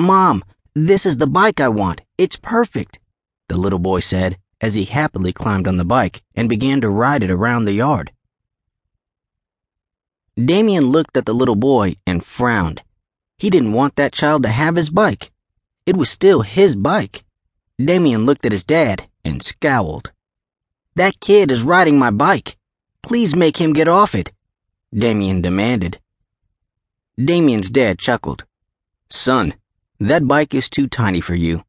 Mom, this is the bike I want. It's perfect, the little boy said as he happily climbed on the bike and began to ride it around the yard. Damien looked at the little boy and frowned. He didn't want that child to have his bike. It was still his bike. Damien looked at his dad and scowled. That kid is riding my bike. Please make him get off it, Damien demanded. Damien's dad chuckled. Son, that bike is too tiny for you.